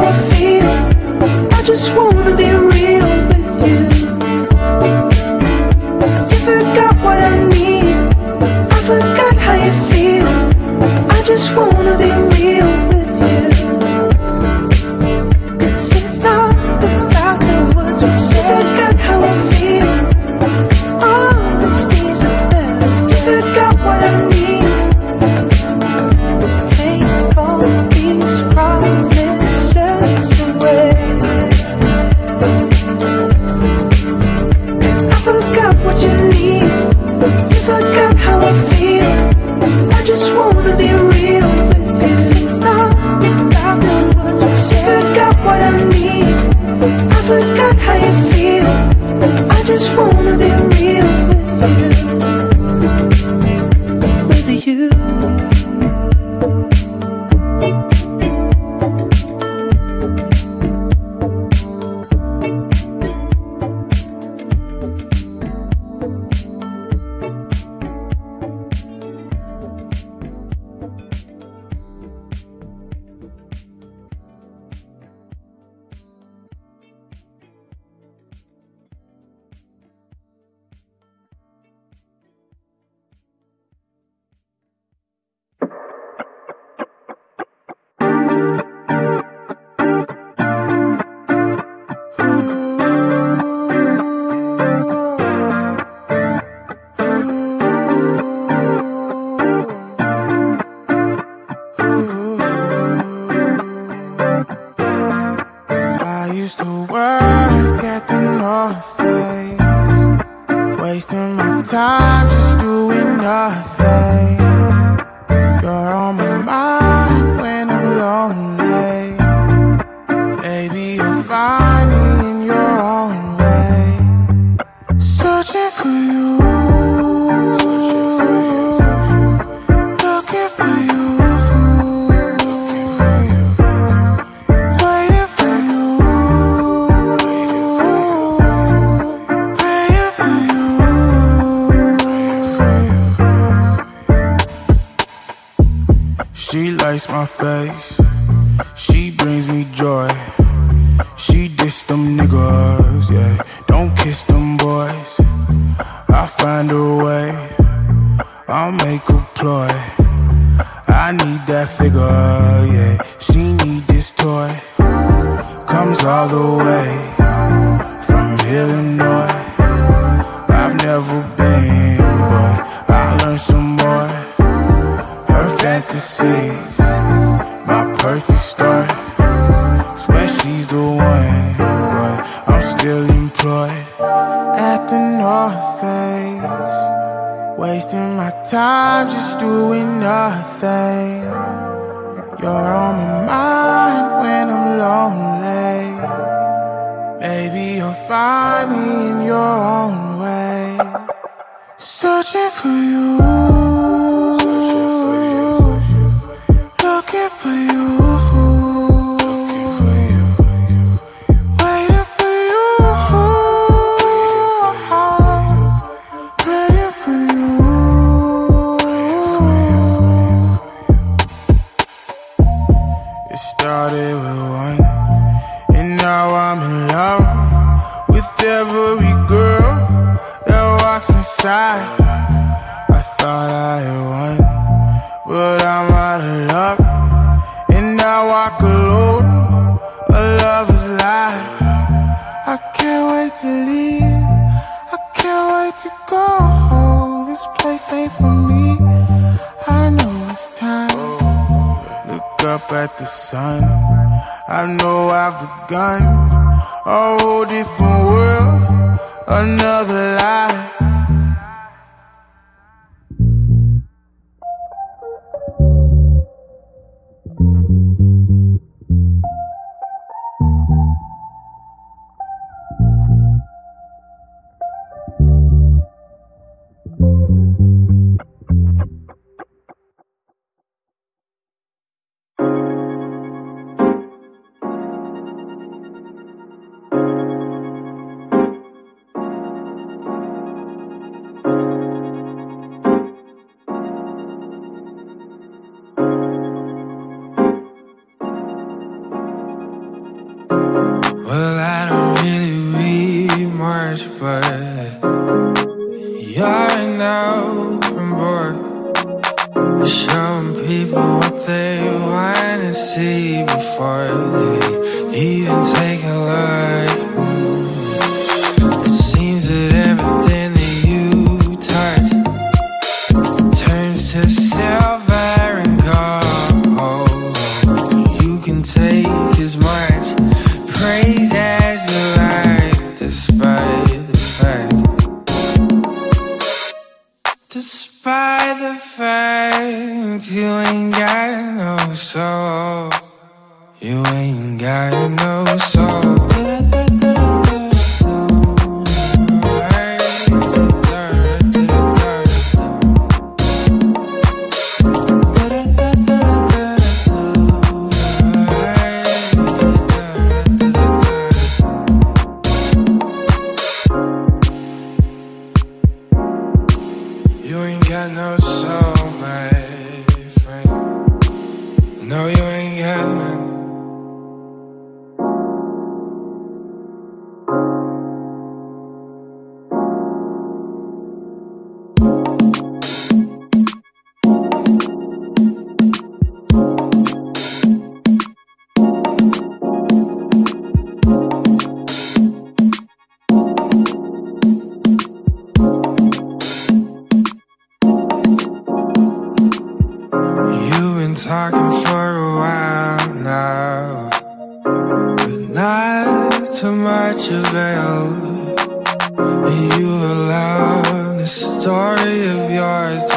I just wanna be real with you. Forgot what I need. I forgot how you feel. I just wanna be real. just wanna be times just doing nothing. my face. She brings me joy I, can't wait to leave. I can't wait to go. This place ain't for me. I know it's time. Look up at the sun. I know I've begun a whole different world, another life. some people what they wanna see before they even take ain't got no soul.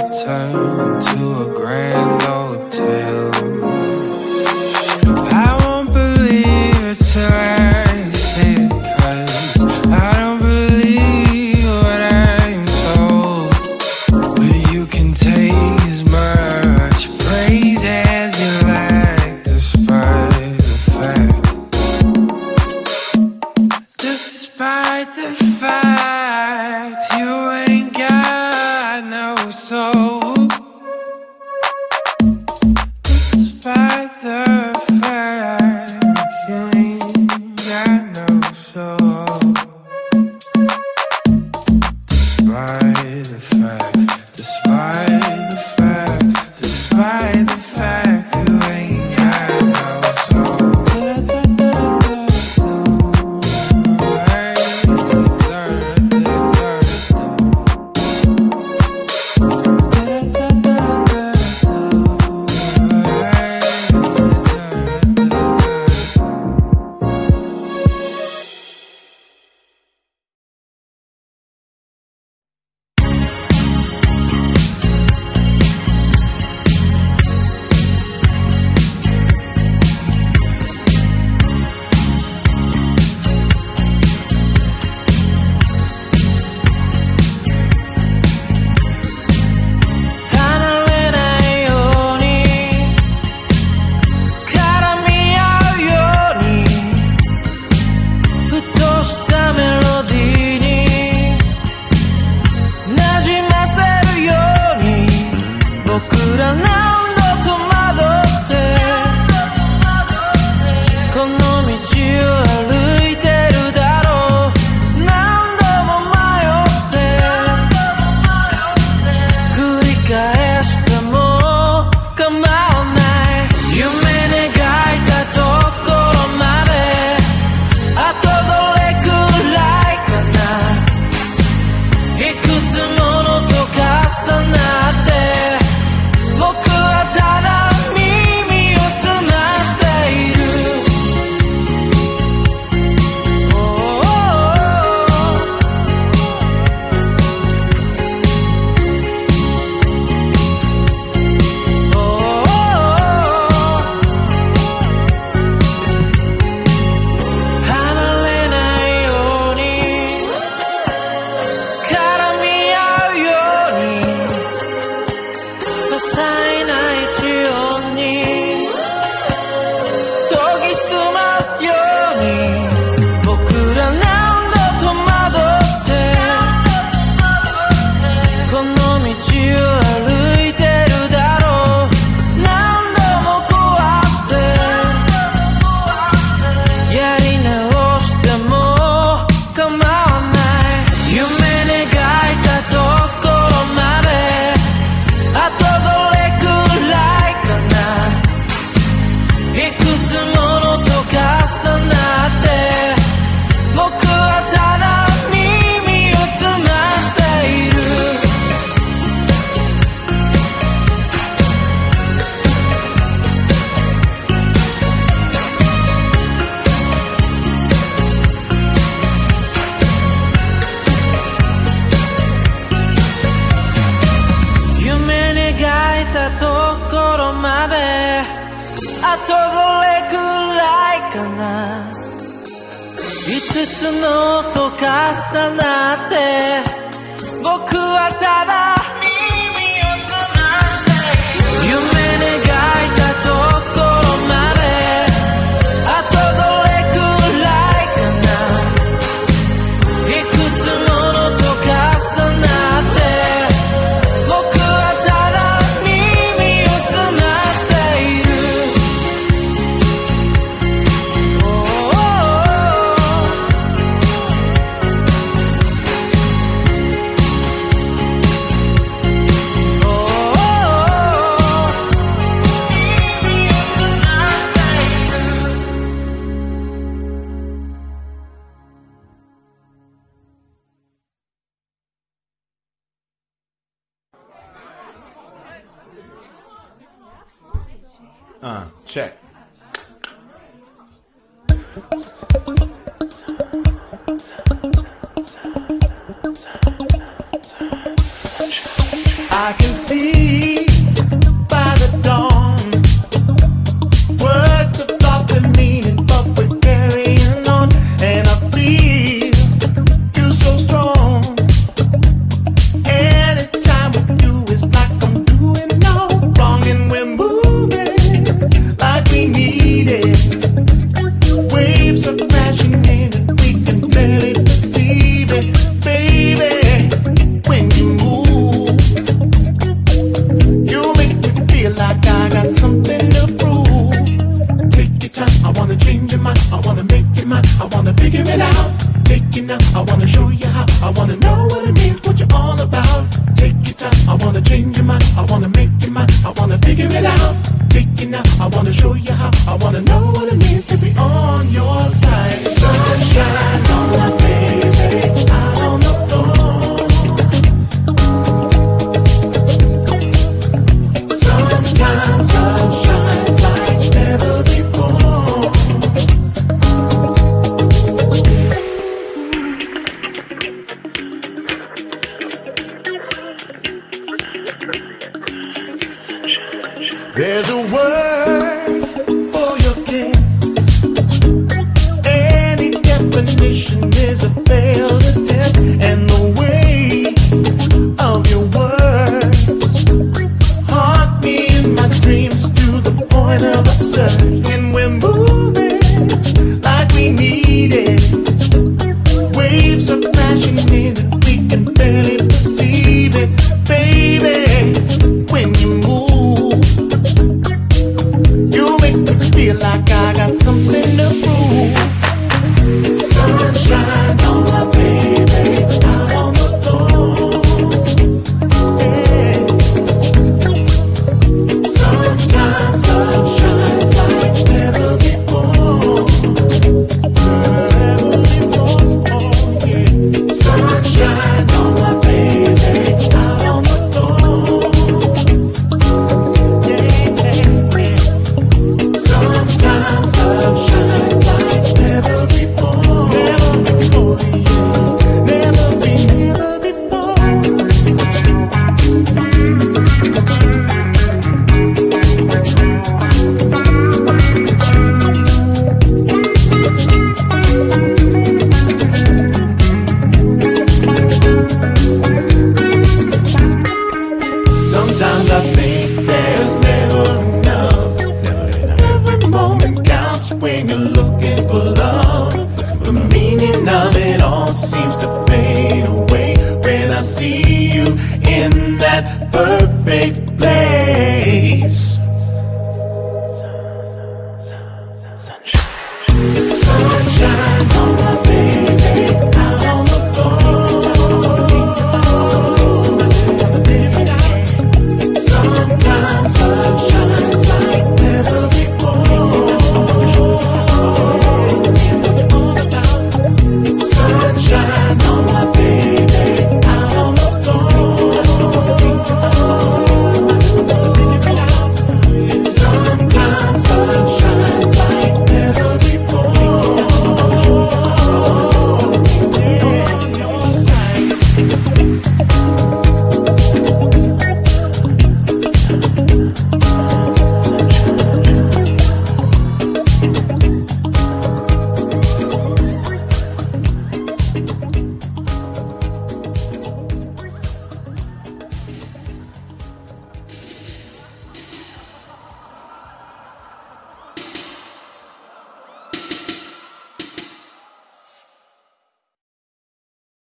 Turn to a grand old tale. に僕ら重なって僕はただ Uh, check. I can see. change your mind. I wanna make you mine. I wanna figure it out. Taking out. I wanna show you how. I wanna know.